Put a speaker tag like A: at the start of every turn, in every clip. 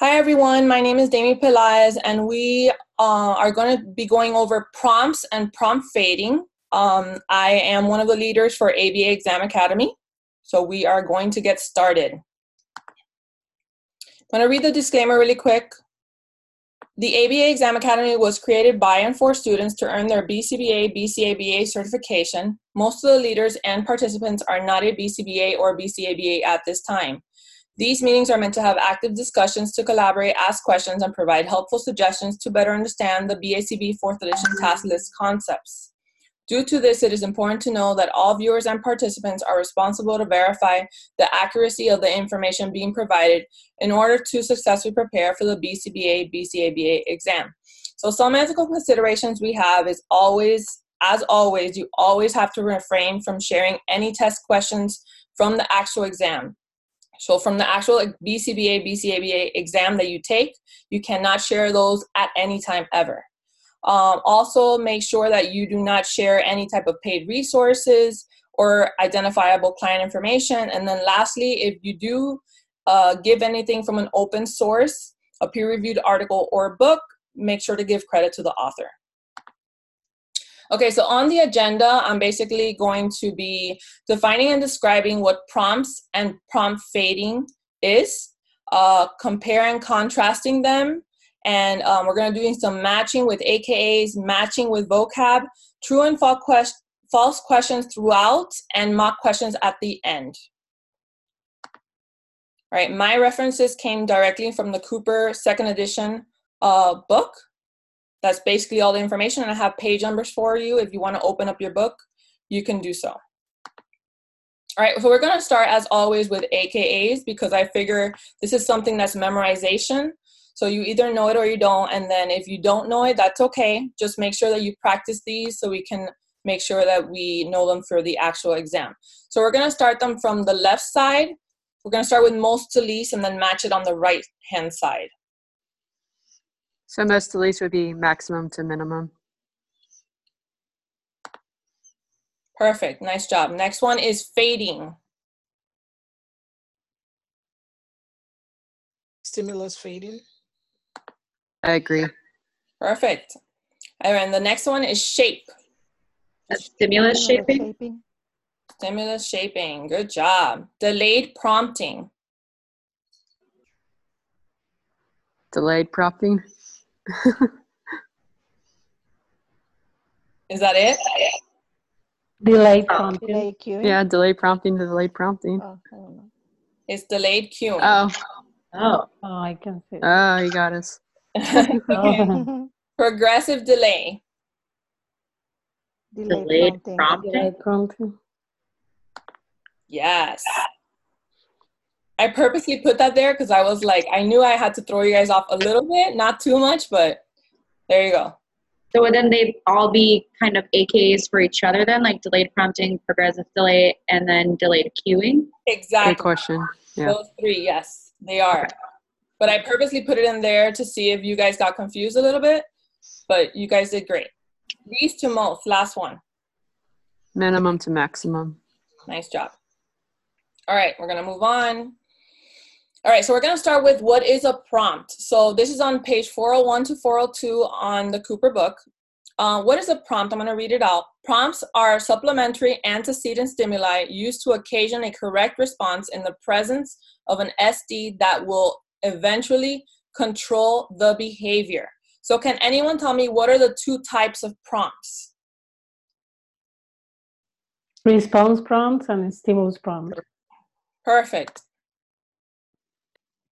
A: Hi everyone, my name is Dami Pelaez and we uh, are going to be going over prompts and prompt fading. Um, I am one of the leaders for ABA Exam Academy, so we are going to get started. I'm going to read the disclaimer really quick. The ABA Exam Academy was created by and for students to earn their BCBA, BCABA certification. Most of the leaders and participants are not a BCBA or BCABA at this time. These meetings are meant to have active discussions to collaborate, ask questions, and provide helpful suggestions to better understand the BACB 4th edition task list concepts. Due to this, it is important to know that all viewers and participants are responsible to verify the accuracy of the information being provided in order to successfully prepare for the BCBA BCABA exam. So some ethical considerations we have is always, as always, you always have to refrain from sharing any test questions from the actual exam. So from the actual BCBA, BCABA exam that you take, you cannot share those at any time ever. Um, also, make sure that you do not share any type of paid resources or identifiable client information. And then lastly, if you do uh, give anything from an open source, a peer-reviewed article or book, make sure to give credit to the author. Okay, so on the agenda, I'm basically going to be defining and describing what prompts and prompt fading is, uh, comparing, contrasting them, and um, we're going to be doing some matching with AKAs, matching with vocab, true and false, quest- false questions throughout, and mock questions at the end. All right, my references came directly from the Cooper second edition uh, book. That's basically all the information, and I have page numbers for you. If you want to open up your book, you can do so. All right, so we're going to start as always with AKAs because I figure this is something that's memorization. So you either know it or you don't. And then if you don't know it, that's okay. Just make sure that you practice these so we can make sure that we know them for the actual exam. So we're going to start them from the left side. We're going to start with most to least and then match it on the right hand side.
B: So most to least would be maximum to minimum.
A: Perfect. Nice job. Next one is fading.
C: Stimulus fading.
B: I agree.
A: Perfect. And the next one is shape.
D: stimulus shaping.
A: Stimulus shaping. Good job. Delayed prompting.
B: Delayed prompting.
A: Is that it?
E: Delayed
D: Oh.
E: prompting.
F: Delay cueing?
B: Yeah, delayed prompting to delayed prompting.
F: Oh, I don't know.
A: It's delayed cueing.
B: Oh,
D: Oh,
E: Oh, I can see.
B: oh, you got us.
A: Okay.
E: Oh.
A: Progressive delay.
F: Delay
D: delayed
F: prompting.
D: prompting.
E: Delayed prompting.
A: Yes. I purposely put that there because I was like, I knew I had to throw you guys off a little bit, not too much, but there you go.
D: So would then they'd all be kind of AKs for each other then, like delayed prompting, progressive delay, and then delayed cueing?
B: Good
A: Exactly.
B: question. Yeah.
A: Those three, yes, they are. But I purposely put it in there to see if you guys got confused a little bit, but you guys did great. Least to most, last one.
B: Minimum to maximum.
A: Nice job. All right, we're gonna move on. All right, so we're gonna start with what is a prompt. So this is on page 401 to 402 on the Cooper book. Uh, what is a prompt? I'm gonna read it out. Prompts are supplementary antecedent stimuli used to occasion a correct response in the presence of an SD that will eventually control the behavior. So can anyone tell me what are the two types of prompts?
E: Response prompts and stimulus prompts.
A: Perfect.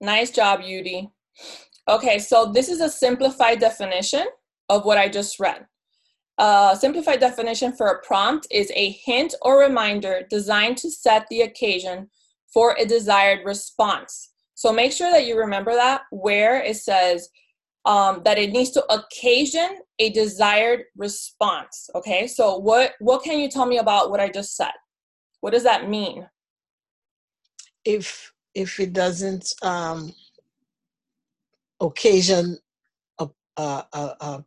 A: Nice job, Yudi. Okay, so this is a simplified definition of what I just read. A simplified definition for a prompt is a hint or reminder designed to set the occasion for a desired response. So make sure that you remember that where it says um, that it needs to occasion a desired response. Okay, so what what can you tell me about what I just said? What does that mean?
C: If if it doesn't um, occasion a a, a, a,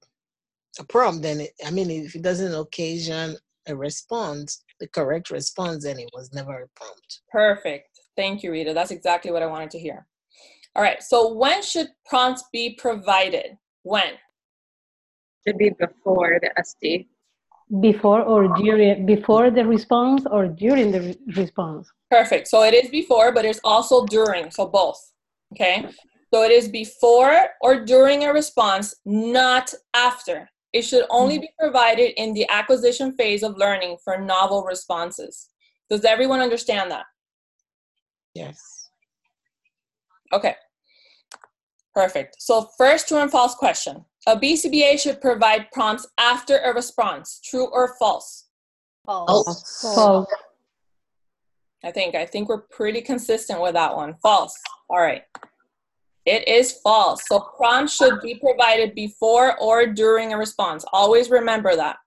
C: a prompt, then it, I mean, if it doesn't occasion a response, the correct response, then it was never a prompt.
A: Perfect. Thank you, Rita. That's exactly what I wanted to hear. All right, so when should prompts be provided? When?
D: Should be before the SD.
E: Before or during, before the response or during the re- response?
A: Perfect. So it is before, but it's also during, so both. Okay. So it is before or during a response, not after. It should only be provided in the acquisition phase of learning for novel responses. Does everyone understand that?
C: Yes.
A: Okay. Perfect. So first true and false question. A BCBA should provide prompts after a response, true or false?
B: False.
E: False.
A: I think I think we're pretty consistent with that one. False. All right. It is false. So prompts should be provided before or during a response. Always remember that.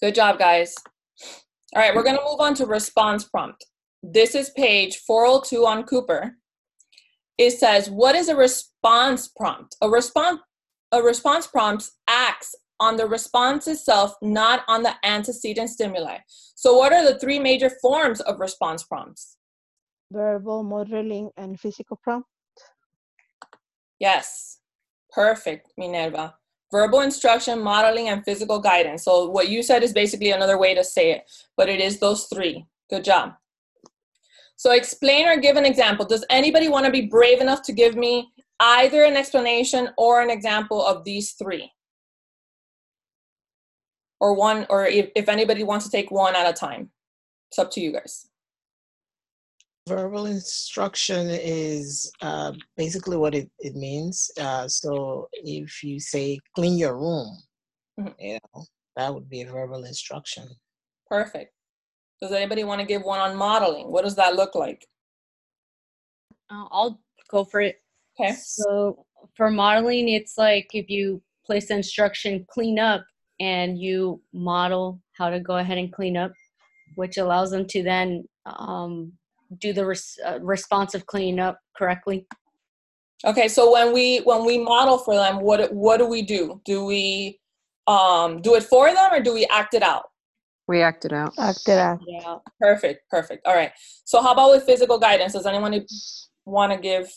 A: Good job, guys. All right, we're going to move on to response prompt. This is page 402 on Cooper. It says, "What is a response prompt?" A response a response prompt acts on the response itself, not on the antecedent stimuli. So, what are the three major forms of response prompts?
F: verbal modeling and physical prompt
A: Yes, perfect, Minerva. Verbal instruction, modeling, and physical guidance. So, what you said is basically another way to say it, but it is those three. Good job. So, explain or give an example. Does anybody want to be brave enough to give me either an explanation or an example of these three? Or one, or if, if anybody wants to take one at a time, it's up to you guys.
C: Verbal instruction is uh, basically what it, it means. Uh, so if you say clean your room,
A: Mhm.
C: you know, that would be a verbal instruction.
A: Perfect. Does anybody want to give one on modeling? What does that look like?
G: Uh, I'll go for it.
A: Okay.
G: So for modeling, it's like if you place the instruction clean up and you model how to go ahead and clean up, which allows them to then um, do the res- uh, responsive cleaning up correctly.
A: Okay, so when we when we model for them, what what do we do? Do we um do it for them or do we act it out?
B: We acted out.
F: acted out
G: Yeah.
A: Perfect, perfect. All right. So how about with physical guidance? Does anyone want to give?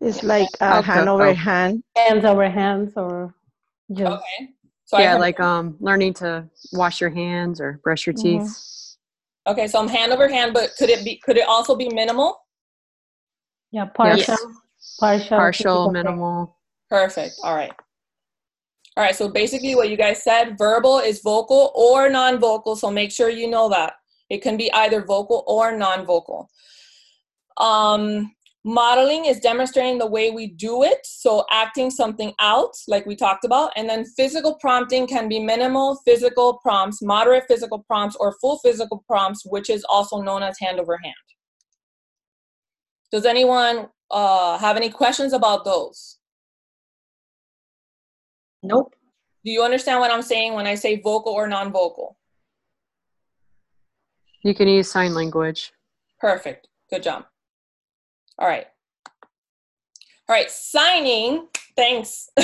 F: it's like
B: I'll
F: uh,
B: go-
F: hand over
B: oh.
F: hand
E: Hands over hands or just
A: Okay. So
B: yeah, like um, learning to wash your hands or brush your
F: Mhm.
B: teeth.
A: okay, so I'm hand over hand, but could it be could it also be minimal?
E: yeah, partial, partial,
B: Partial, minimal.
A: Perfect. All right. All right. So basically, what you guys said, verbal is vocal or non-vocal. So make sure you know that it can be either vocal or non-vocal. Um, modeling is demonstrating the way we do it. So acting something out, like we talked about, and then physical prompting can be minimal physical prompts, moderate physical prompts, or full physical prompts, which is also known as hand over hand. Does anyone uh, have any questions about those?
D: Nope.
A: Do you understand what I'm saying when I say vocal or non-vocal?
B: You can use sign language.
A: Perfect. Good job. All right. All right. Signing. Thanks.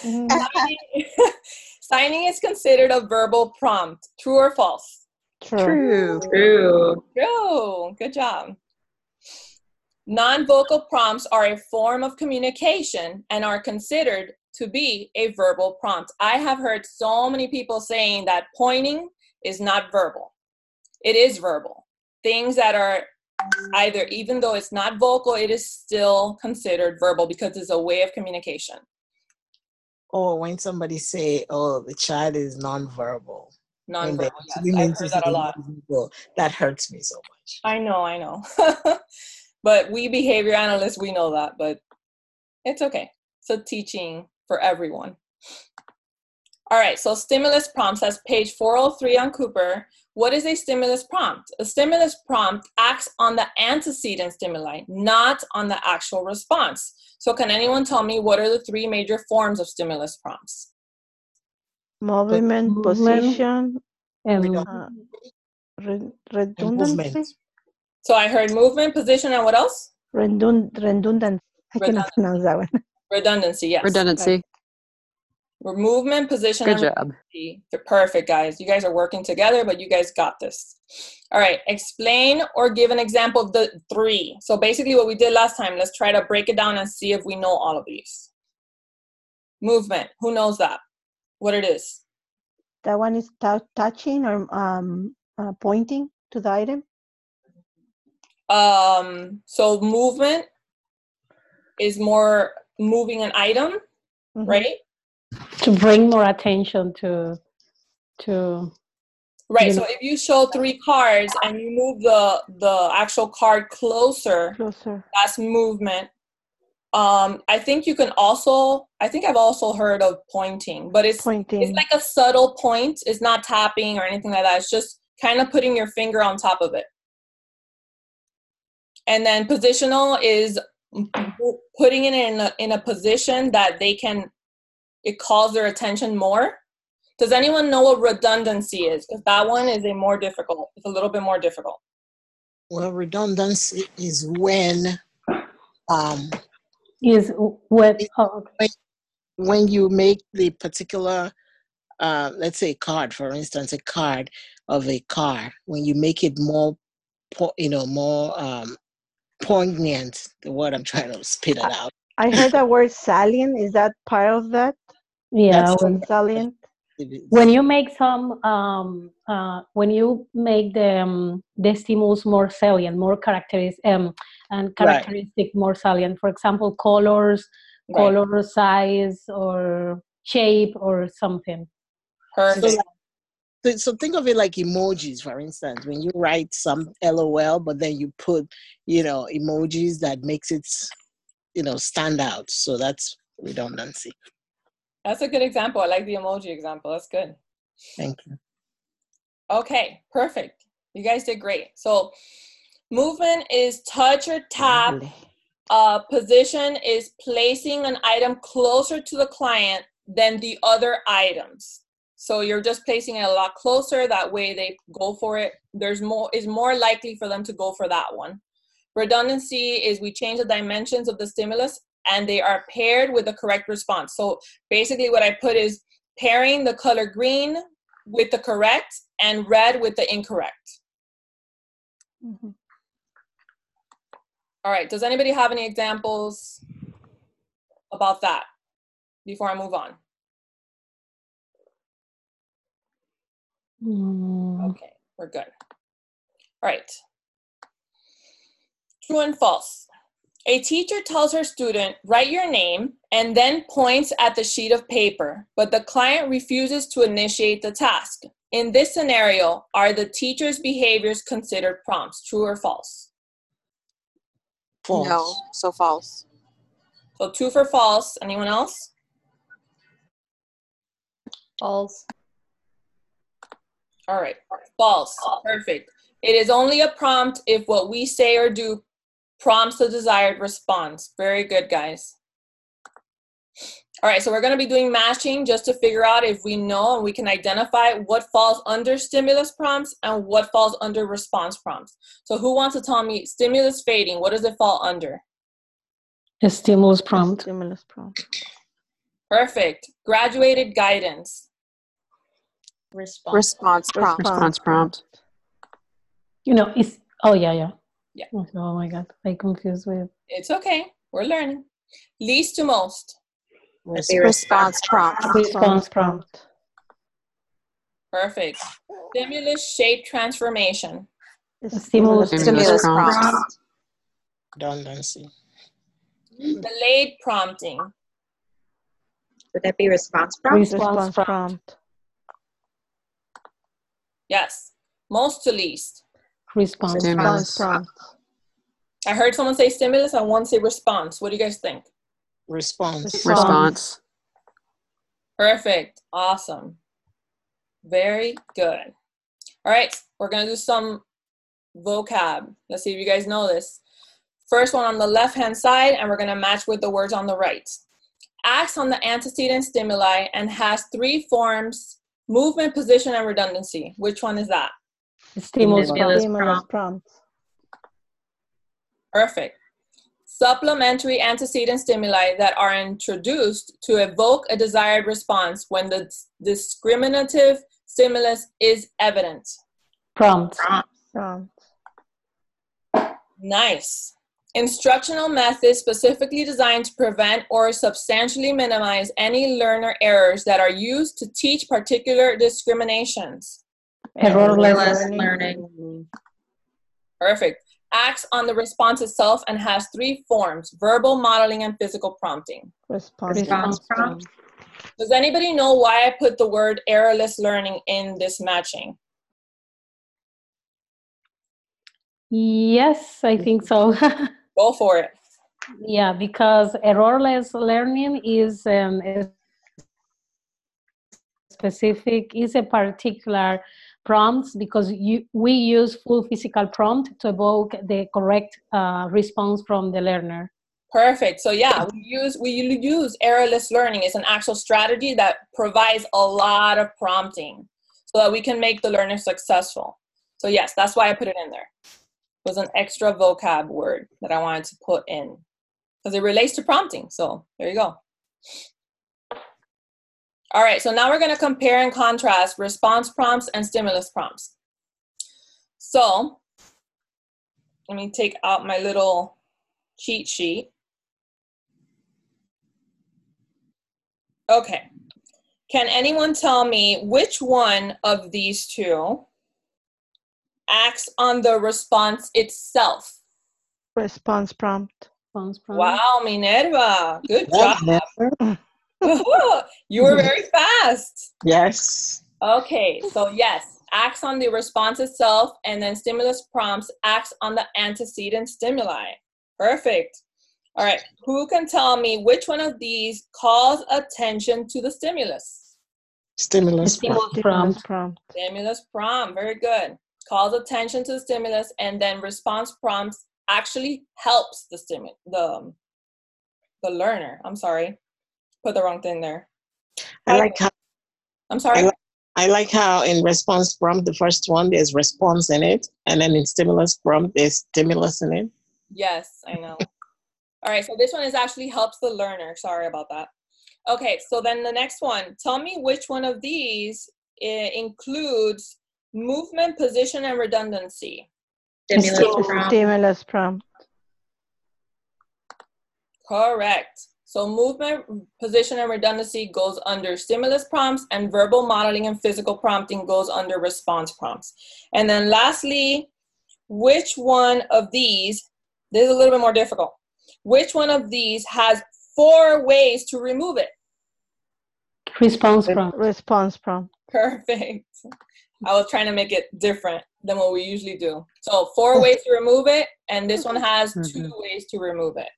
A: Signing, signing is considered a verbal prompt. True or false?
F: True.
B: True.
D: True.
A: True. Good job. Non-vocal prompts are a form of communication and are considered to be a verbal prompt. I have heard so many people saying that pointing is not verbal. It is verbal. Things that are either, even though it's not vocal, it is still considered verbal because it's a way of communication.
C: Or when somebody say, "Oh, the child is nonverbal,"
A: Non-verbal. Yes, I've heard that a lot.
C: nonverbal, that hurts me so much.
A: I know, I know. but we behavior analysts, we know that, but it's okay. So teaching for everyone. All right, so stimulus prompts, that's page 403 on Cooper. What is a stimulus prompt? A stimulus prompt acts on the antecedent stimuli, not on the actual response. So, can anyone tell me what are the three major forms of stimulus prompts?
F: movement,
E: Movement.
F: position
E: and
F: uh, re- redundancy
C: movement.
A: So, I heard movement, position, and what else?
F: Redund- redundancy i cannot pronounce that one
A: Redundancy, yes.
B: Redundancy.
A: We're movement, position,
B: Good
A: and
B: job.
A: redundancy. Perfect, guys. You guys are working together, but you guys got this. All right. Explain or give an example of the three. So basically, what we did last time. Let's try to break it down and see if we know all of these. Movement. Who knows that? What it is?
F: That one is tou- touching or um, uh, pointing to the item.
A: Um. So movement is more moving an item,
F: Mhm.
A: right?
E: To bring more attention to, to,
A: Right. So if you show three cards and you move the the actual card closer,
F: Closer.
A: that's movement. Um, I think you can also. I think I've also heard of pointing, but it's
F: Pointing.
A: it's like a subtle point. It's not tapping or anything like that. It's just kind of putting your finger on top of it. And then positional is putting it in a, in a position that they can. It calls their attention more. Does anyone know what redundancy is? Because that one is a more difficult. It's a little bit more difficult.
C: Well, redundancy is when um,
E: is what, oh, okay.
C: when you make the particular, uh, let's say, a card, for instance, a card of a car, when you make it more, po- you know, more um, poignant, the word I'm trying to spit it out.
F: I heard the word salient. Is that part of that?
E: yeah, when,
F: Salient.
E: When you make some um, uh, when you make the um, the stimulus more salient more characteristic um, and characteristic more salient for example colors
A: Right.
E: color size or shape or something
A: Perfect.
C: So, so think of it like emojis, for instance. When you write some LOL, but then you put, you know, emojis that makes it, you know, stand out. So that's redundancy.
A: That's a good example. I like the emoji example. That's good.
C: Thank you.
A: Okay, perfect. You guys did great. So, movement is touch or tap. Uh, position is placing an item closer to the client than the other items. So you're just placing it a lot closer. That way, they go for it. There's more is more likely for them to go for that one. Redundancy is we change the dimensions of the stimulus and they are paired with the correct response. So basically, what I put is pairing the color green with the correct and red with the incorrect.
F: Mhm.
A: All right, does anybody have any examples about that before I move on?
E: Mm,
A: Okay, we're good. All right. True and false. A teacher tells her student, write your name, and then points at the sheet of paper, but the client refuses to initiate the task. In this scenario, are the teacher's behaviors considered prompts, true or false?
C: False.
H: No, so false.
A: So two for false. Anyone else?
G: False.
A: All right. False. Perfect. It is only a prompt if what we say or do prompts the desired response. Very good, guys. All right, so we're going to be doing matching just to figure out if we know and we can identify what falls under stimulus prompts and what falls under response prompts. So, who wants to tell me stimulus fading? What does it fall under?
E: a stimulus prompt A
F: Stimulus prompt.
A: Perfect. Graduated guidance.
G: Response.
H: Response prompt.
B: Response prompt.
E: you know it's oh yeah yeah
A: Yeah.
E: Oh, oh my god i confused with
A: It's okay. We're learning. Least to most.
H: Response prompt.
E: response prompt
A: Perfect. Stimulus shape transformation.
F: The
E: Stimulus
B: Stimulus
H: Stimulus
B: prompt.
H: prompt.
C: Redundancy.
A: Delayed prompting.
D: Would that be response prompt?
E: response
F: Response
E: prompt
F: prompt.
A: Yes. Most to least.
E: response
B: Stimulus.
F: Response.
A: I heard someone say stimulus and one say response. What do you guys think?
C: Response.
B: Response.
A: Perfect. Awesome. Very good. All right. We're going to do some vocab. Let's see if you guys know this. First one on the left hand side, and we're going to match with the words on the right. Acts on the antecedent stimuli and has three forms movement, position, and redundancy. Which one is that?
E: stimulus
G: Stimulus
E: prompt
F: Stimulus prompt.
A: Perfect. supplementary antecedent stimuli that are introduced to evoke a desired response when the discriminative stimulus is evident.
E: Prompt.
F: Prompt. Prompt.
A: Nice. Instructional methods specifically designed to prevent or substantially minimize any learner errors that are used to teach particular discriminations.
E: Errorless learning.
D: learning.
A: Perfect. Acts on the response itself and has three forms verbal, modeling, and physical prompting.
F: Response.
D: Response prompt.
A: Does anybody know why I put the word errorless learning in this matching?
E: Yes, I think so.
A: Go for it.
E: yeah, because errorless learning is um, a specific, is a particular prompts because you, we use full physical prompt to evoke the correct uh, response from the learner.
A: Perfect. So yeah, we use we use errorless learning. It's an actual strategy that provides a lot of prompting so that we can make the learner successful. So yes, that's why I put it in there. Was an extra vocab word that I wanted to put in because it relates to prompting. So there you go. All right, so now we're going to compare and contrast response prompts and stimulus prompts. So let me take out my little cheat sheet. Okay. Can anyone tell me which one of these two acts on the response itself?
F: Response prompt.
E: Response prompt.
A: Wow, Minerva. Good job.
C: Yeah.
A: you were very fast.
C: Yes.
A: Okay, so yes, acts on the response itself, and then stimulus prompts acts on the antecedent stimuli. Perfect. All right, who can tell me which one of these calls attention to the stimulus?
C: Stimulus.
E: Stimulus
F: Stimulus
E: prompt.
F: prompt.
A: Stimulus prompt, very good. Calls attention to the stimulus, and then response prompts actually helps the stimu- the um, the learner. I'm sorry, put the wrong thing there.
C: I like how
A: I'm sorry.
C: I like- I like how in response prompt, the first one there's response in it, and then in stimulus prompt there's stimulus in it.
A: Yes, I know. All right, so this one is actually helps the learner. Sorry about that. Okay, so then the next one. Tell me which one of these eh, includes movement, position, and redundancy.
D: Stimulus
C: Stimulus.
D: prompt.
F: Stimulus prompt.
A: Correct. So movement, position, and redundancy goes under stimulus prompts, and verbal modeling and physical prompting goes under response prompts. And then lastly, which one of these, this is a little bit more difficult, which one of these has four ways to remove it?
E: Response prompt.
F: Response prompt.
A: Perfect. I was trying to make it different than what we usually do. So four ways to remove it, and this one has two ways to remove it.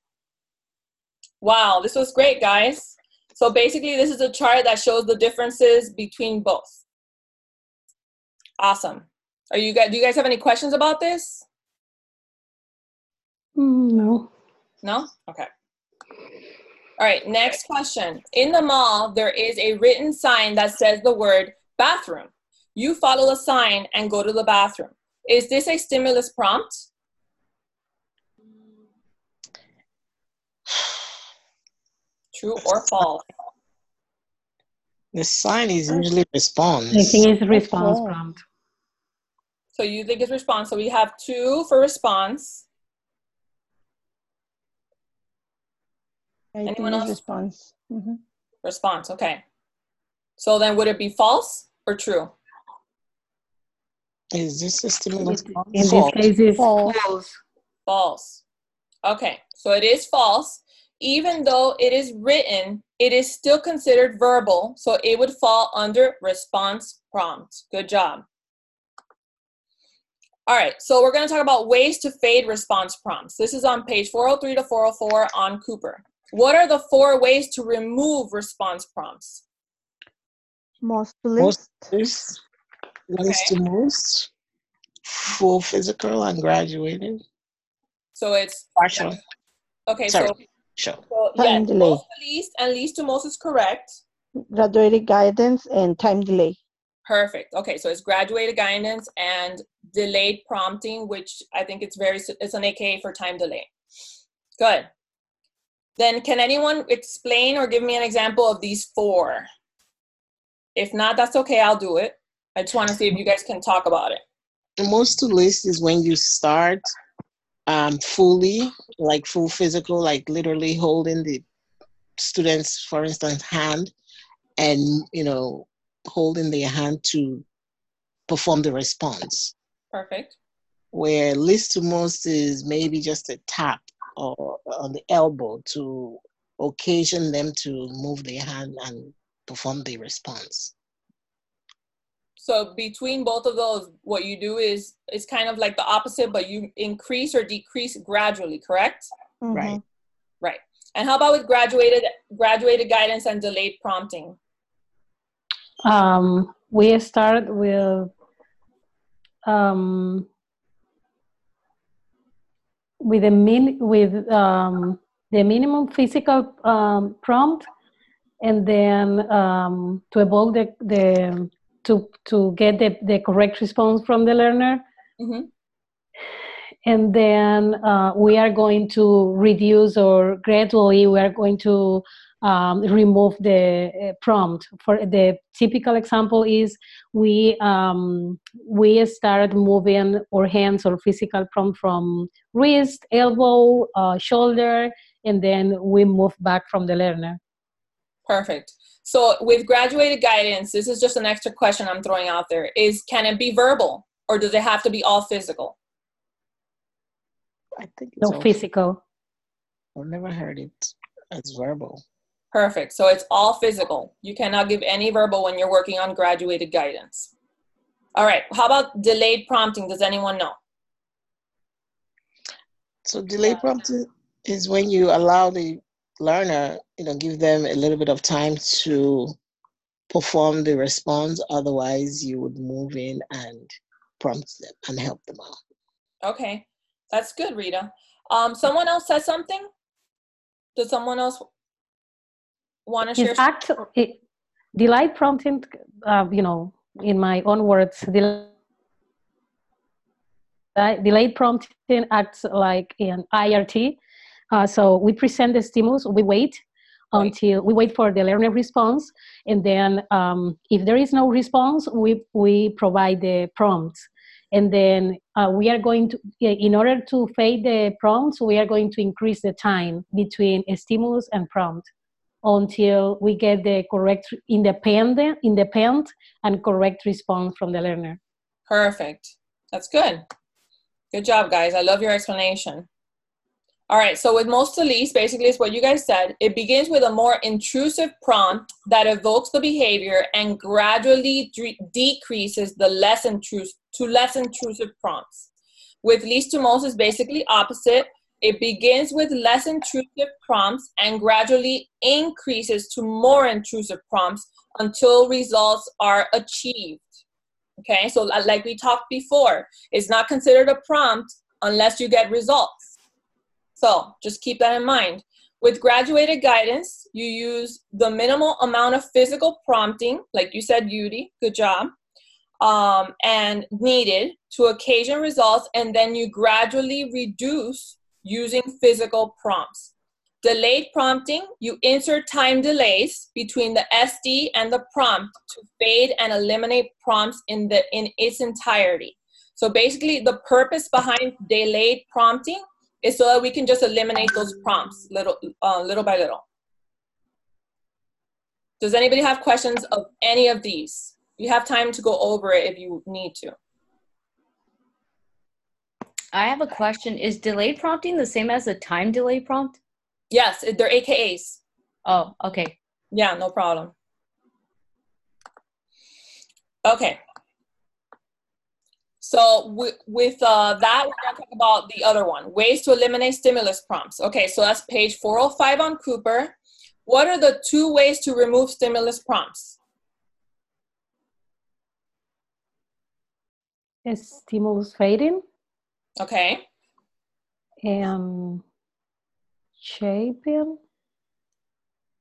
A: Wow, this was great, guys. So basically, this is a chart that shows the differences between both. Awesome. Are you guys? Do you guys have any questions about this?
E: Mm, no.
A: No? Okay. All right, next question. In the mall, there is a written sign that says the word bathroom. You follow a sign and go to the bathroom. Is this a stimulus prompt? True or false?
C: The sign is usually response.
E: I think it's response
F: Oh.
E: prompt.
A: So you think it's response. So we have two for response.
F: I think
A: Anyone else?
F: response. Mhm.
A: Response, okay. So then would it be false or true?
C: Is this a stimulus
E: In
C: prompt?
E: this
C: False.
E: case, it's
F: False.
E: false.
A: False. Okay, so it is false. Even though it is written, it is still considered verbal, so it would fall under response prompt. Good job. All right, so we're going to talk about ways to fade response prompts. This is on page 403 to 404 on Cooper. What are the four ways to remove response prompts?
F: Most to
C: Most
F: least.
C: Is least to most. Full physical and graduated.
A: So it's
C: Partial.
A: okay.
C: Sorry.
A: So,
C: Sure.
A: so
F: Time
A: yes,
F: delay.
A: most to least and least to most is correct.
F: Graduated guidance and time delay.
A: Perfect. Okay, so it's graduated guidance and delayed prompting, which I think it's very it's an AKA for time delay. Good. then can anyone explain or give me an example of these four? If not, that's okay, I'll do it. I just want to see if you guys can talk about it.
C: The most to least is when you start um, fully, like full physical, like literally holding the student's, for instance, hand and, you know, holding their hand to perform the response.
A: Perfect.
C: Where least to most is maybe just a tap or on the elbow to occasion them to move their hand and perform the response.
A: So between both of those, what you do is it's kind of like the opposite, but you increase or decrease gradually, correct?
C: Right.
A: Right. And how about with graduated graduated guidance and delayed prompting?
E: Um, we start with um, with the min with um, the minimum physical um, prompt, and then um, to evolve the, the to to get the, the correct response from the learner.
A: Mhm.
E: And then uh, we are going to reduce or gradually we are going to um, remove the uh, prompt. For the typical example is we um, we start moving our hands or physical prompt from wrist, elbow, uh, shoulder, and then we move back from the learner.
A: Perfect. So with graduated guidance, this is just an extra question I'm throwing out there. Is can it be verbal or does it have to be all physical?
C: I think it's
E: No
C: all-
E: physical.
C: I've never heard it as verbal.
A: Perfect. So it's all physical. You cannot give any verbal when you're working on graduated guidance. All right. How about delayed prompting? Does anyone know?
C: So delay prompting is when you allow the learner, you know, give them a little bit of time to perform the response. Otherwise, you would move in and prompt them and help them out.
A: Okay. That's good, Rita. Um, someone else said something? Does someone else want to share?
E: It's act it, delayed prompting. Uh, you know, in my own words, del- uh, delayed prompting acts like an IRT. Uh, so we present the stimulus, we wait until we wait for the learner response, and then um, if there is no response, we we provide the prompts, and then uh, we are going to, in order to fade the prompts, we are going to increase the time between stimulus and prompt until we get the correct independent independent and correct response from the learner
A: Perfect. That's good. Good job, guys. I love your explanation. All right, so with most to least, basically, is what you guys said. It begins with a more intrusive prompt that evokes the behavior and gradually de- decreases the less intrusive to less intrusive prompts. With least to most is basically opposite. It begins with less intrusive prompts and gradually increases to more intrusive prompts until results are achieved. Okay, so like we talked before, it's not considered a prompt unless you get results. So just keep that in mind. With graduated guidance, you use the minimal amount of physical prompting, like you said, Yudi, good job, um, and needed to occasion results, and then you gradually reduce using physical prompts. Delayed prompting, you insert time delays between the SD and the prompt to fade and eliminate prompts in the in its entirety. So basically, the purpose behind delayed prompting is so that we can just eliminate those prompts little uh, little by little. Does anybody have questions of any of these? You have time to go over it if you need to.
G: I have a question. Is delayed prompting the same as a time delay prompt?
A: Yes, they're AKAs.
G: Oh, okay.
A: Yeah, no problem. Okay. So with, with uh, that, we're going to talk about the other one, ways to eliminate stimulus prompts. Okay, so that's page 405 on Cooper. What are the two ways to remove stimulus prompts?
E: is stimulus fading
A: Okay,
E: and shaping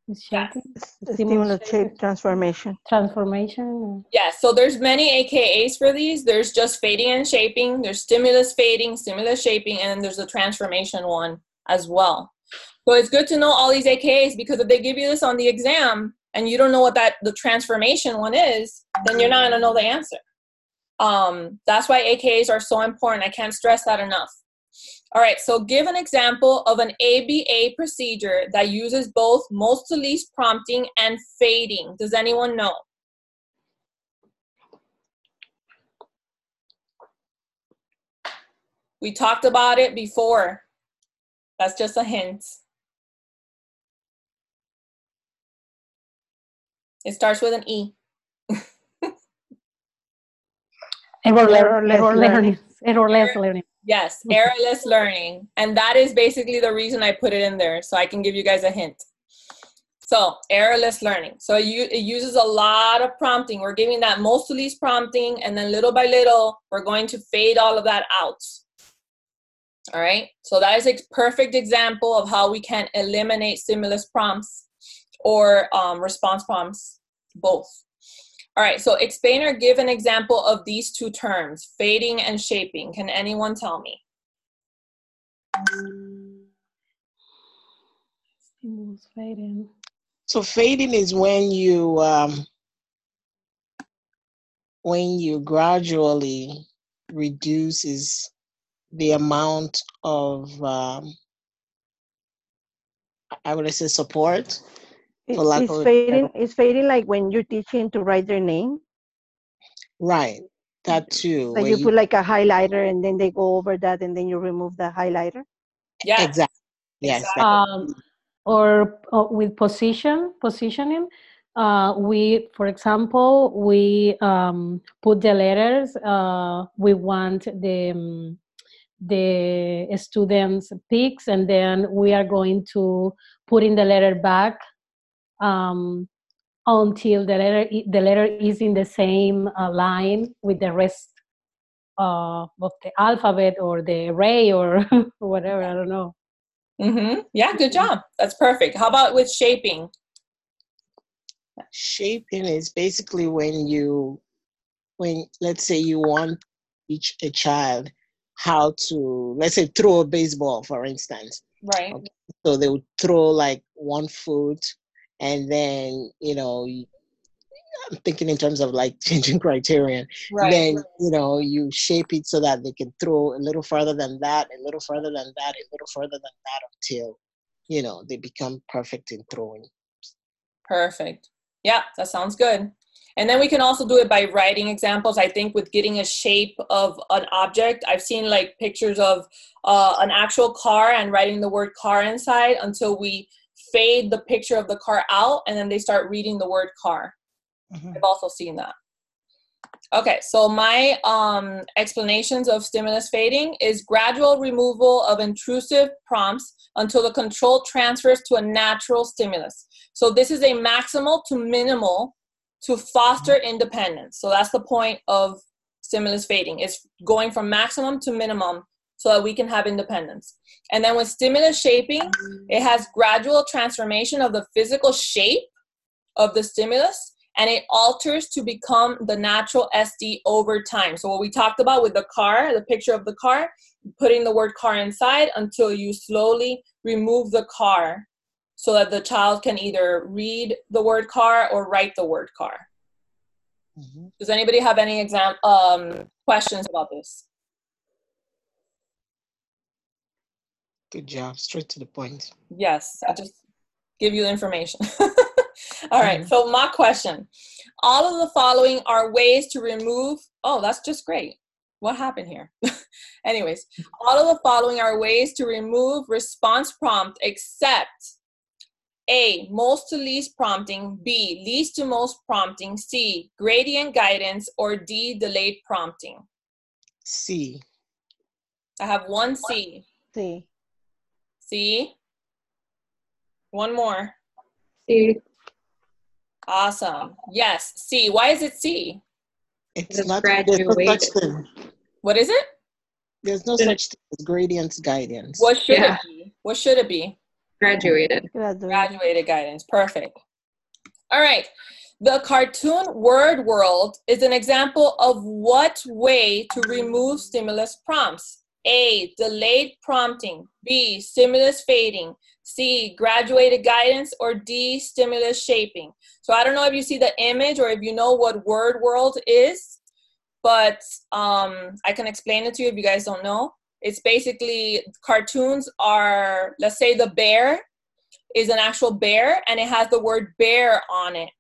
E: is
A: Yes.
E: shaping Stimulus
F: stimulus shape transformation.
E: transformation
A: yes, so there's many AKAs for these. There's just fading and shaping, there's stimulus fading, stimulus shaping, and then there's the transformation one as well. So it's good to know all these AKAs because if they give you this on the exam and you don't know what that the transformation one is, then you're not gonna know the answer. Um, that's why AKAs are so important. I can't stress that enough. All right, so give an example of an ABA procedure that uses both most to least prompting and fading. Does anyone know? We talked about it before. That's just a hint. It starts with an E.
E: Errorless
F: learning.
E: learning. Errorless learning.
A: Yes, errorless learning. And that is basically the reason I put it in there, so I can give you guys a hint. So, errorless learning. So, you, it uses a lot of prompting. We're giving that most to least prompting, and then little by little, we're going to fade all of that out. All right, so that is a perfect example of how we can eliminate stimulus prompts or um, response prompts, both. All right, so explain or give an example of these two terms, fading and shaping. Can anyone tell me?
E: Fading.
C: So fading is when you um, when you gradually reduces the amount of um, I would say support.
F: Is,
C: For lack
F: is fading It's fading like when you're teaching to write their name?
C: Right, that too.
F: Like
C: where
F: you put like a highlighter and then they go over that and then you remove the highlighter?
A: Yeah,
C: exactly. Yes. that-
E: um, or, or with position positioning uh, we for example we um, put the letters uh, we want the um, the students picks and then we are going to put in the letter back um, until the letter i- the letter is in the same uh, line with the rest uh, of the alphabet or the array or whatever i don't know
A: Mm-hmm. Yeah, good job. That's perfect. How about with shaping?
C: Shaping is basically when you, when let's say you want each a child how to, let's say throw a baseball, for instance.
A: Right.
C: Okay. So they would throw like one foot, and then you know, I'm thinking in terms of like changing criterion.
A: Right.
C: Then you know you shape it so that they can throw a little further than that, a little further than that, a little further than that until you know they become perfect in throwing.
A: Perfect. Yeah, that sounds good. And then we can also do it by writing examples. I think with getting a shape of an object, I've seen like pictures of uh, an actual car and writing the word car inside until we fade the picture of the car out and then they start reading the word car.
C: Mhm.
A: I've also seen that. Okay, so my um, explanations of stimulus fading is gradual removal of intrusive prompts until the control transfers to a natural stimulus. So this is a maximal to minimal to foster independence. So that's the point of stimulus fading. It's going from maximum to minimum so that we can have independence. And then with stimulus shaping, it has gradual transformation of the physical shape of the stimulus and it alters to become the natural SD over time. So what we talked about with the car, the picture of the car, putting the word car inside until you slowly remove the car so that the child can either read the word car or write the word car.
C: Mhm.
A: Does anybody have any exam um, questions about this?
C: Good job. Straight to the point.
A: Yes, I just give you the information. All right, mm-hmm. so my question. All of the following are ways to remove, oh, that's just great. What happened here? Anyways, all of the following are ways to remove response prompt except A, most to least prompting, B, least to most prompting, C, gradient guidance, or D, delayed prompting.
C: C.
A: I have one C.
F: Sí.
A: C. One more.
D: See,
A: Awesome. Yes, C. Why is it C?
C: It's
D: It's
C: not there's no such thing.
A: What is it?
C: There's no such thing as gradients guidance.
A: What should
D: Yeah.
A: it be? What should it be?
D: graduated.
F: Graduate.
A: Graduated guidance. Perfect. All right. The cartoon word world is an example of what way to remove stimulus prompts. A, delayed prompting. B, stimulus fading. C, graduated guidance. Or D, stimulus shaping. So I don't know if you see the image or if you know what word world is, but um, I can explain it to you if you guys don't know. It's basically cartoons are, let's say the bear is an actual bear and it has the word bear on it.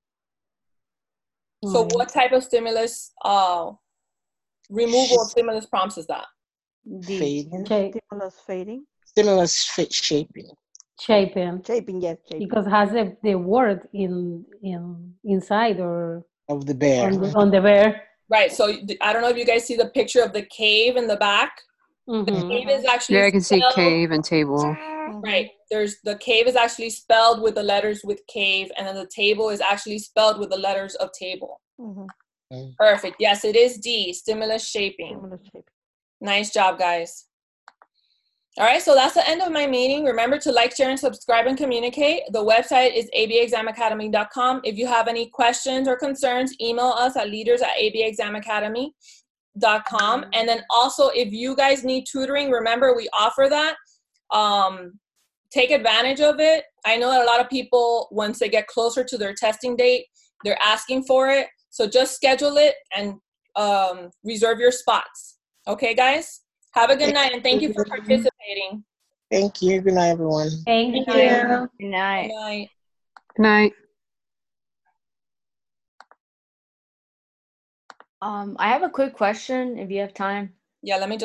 A: So
E: Mhm.
A: what type of stimulus, uh, removal of stimulus prompts is that?
G: D.
C: Fading.
E: Shape,
F: Stimulus fading.
C: Stimulus fa- shaping.
E: shaping
F: Shaping, yes, shaping.
E: because has the, the word in in inside or
C: of the bear.
E: on the, on the bear.
A: Right. So I don't know if you guys see the picture of the cave in the back. The
E: Mhm.
A: cave is actually
B: Yeah, I can see cave and table.
F: Mhm.
A: Right. There's the cave is actually spelled with the letters with cave, and then the table is actually spelled with the letters of table.
F: Mhm.
A: Perfect. Yes, it is D. Stimulus shaping.
F: Stimulus shaping.
A: Nice job, guys. All right, so that's the end of my meeting. Remember to like, share, and subscribe and communicate. The website is abaexamacademy.com. If you have any questions or concerns, email us at leaders at abaexamacademy.com. And then also, if you guys need tutoring, remember we offer that. Um, take advantage of it. I know that a lot of people, once they get closer to their testing date, they're asking for it. So just schedule it and um, reserve your spots. Okay, guys? Have a good night and thank you for participating.
C: Thank you. Good night, everyone.
E: Thank
A: Good
E: you.
A: night.
G: Good night.
A: Good night.
B: Good night.
G: Um, I have a quick question if you have time.
A: Yeah, let me just.